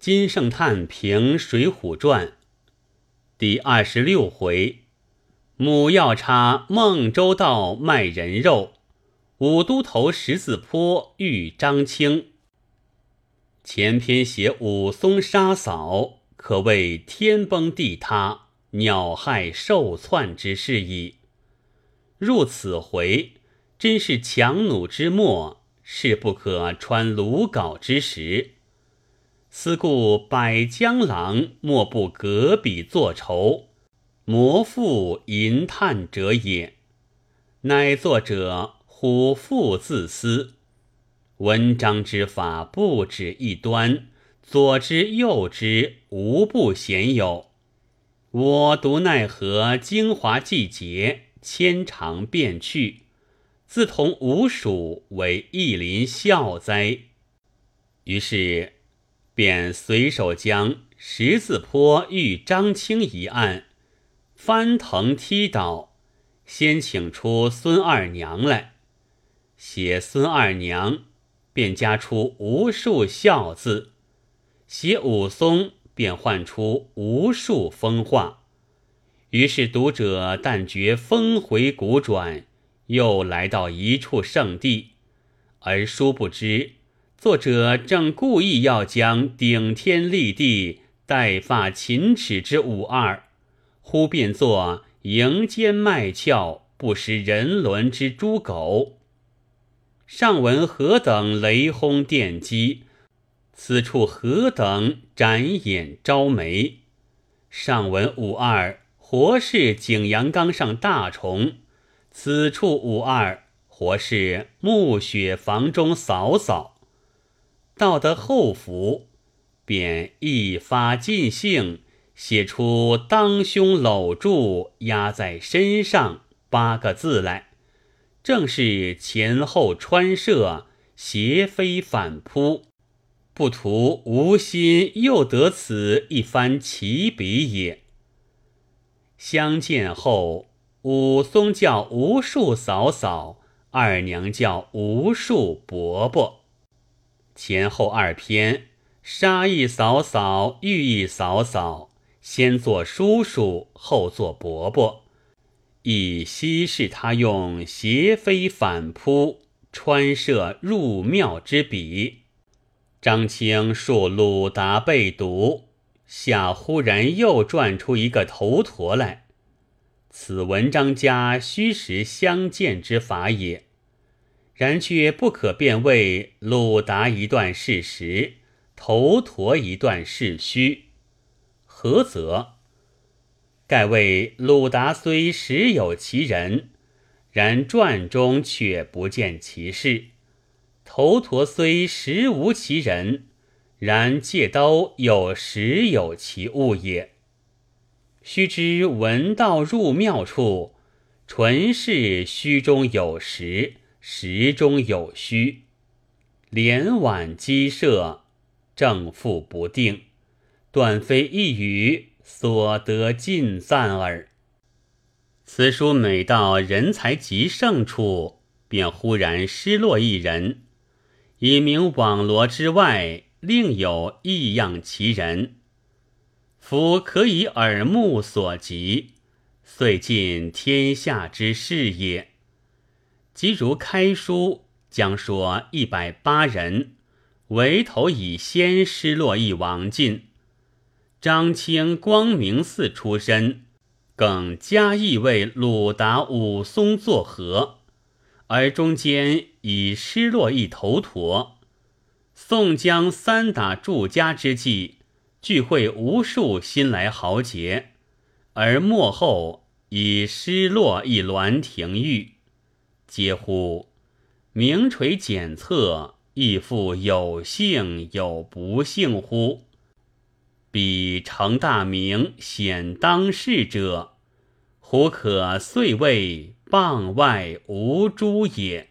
金圣叹评《水浒传》第二十六回：母要插孟州道卖人肉，五都头十字坡遇张青。前篇写武松杀嫂，可谓天崩地塌、鸟害兽窜之事矣。入此回，真是强弩之末，势不可穿鲁缟之时。思故百江郎莫不隔笔作愁，磨腹吟叹者也。乃作者虎腹自私，文章之法不止一端，左之右之无不鲜有。我独奈何精华季节牵肠便去，自同吴蜀为一林笑哉？于是。便随手将十字坡遇张青一案翻腾踢倒，先请出孙二娘来写孙二娘，便加出无数笑字；写武松，便换出无数风话。于是读者但觉峰回古转，又来到一处圣地，而殊不知。作者正故意要将顶天立地、带发勤齿之武二，忽变作迎肩卖俏、不识人伦之猪狗。上文何等雷轰电击，此处何等展眼招眉。上文武二活是景阳冈上大虫，此处武二活是暮雪房中嫂嫂。到得后府，便一发尽兴，写出“当胸搂住，压在身上”八个字来，正是前后穿射，斜飞反扑，不图无心，又得此一番奇笔也。相见后，武松叫无数嫂嫂，二娘叫无数伯伯。前后二篇，杀一嫂嫂，遇一嫂嫂，先做叔叔，后做伯伯，以稀释他用斜飞反扑、穿射入庙之笔。张清述鲁达被毒，下忽然又转出一个头陀来，此文章家虚实相见之法也。然却不可辨为鲁达一段事实，头陀一段事虚。何则？盖谓鲁达虽实有其人，然传中却不见其事；头陀虽实无其人，然借刀有实有其物也。须知文道入妙处，纯是虚中有实。实中有虚，连晚积射，正负不定，断非一语所得尽赞耳。此书每到人才极盛处，便忽然失落一人，以明网罗之外，另有异样其人。夫可以耳目所及，遂尽天下之事也。即如开书将说一百八人，唯头以先失落一王进。张清光明寺出身，更加意为鲁达、武松作和，而中间已失落一头陀。宋江三打祝家之际，聚会无数新来豪杰，而幕后已失落一栾廷玉。嗟乎！名垂检测，亦复有幸有不幸乎？彼成大名，显当世者，胡可遂谓傍外无诸也？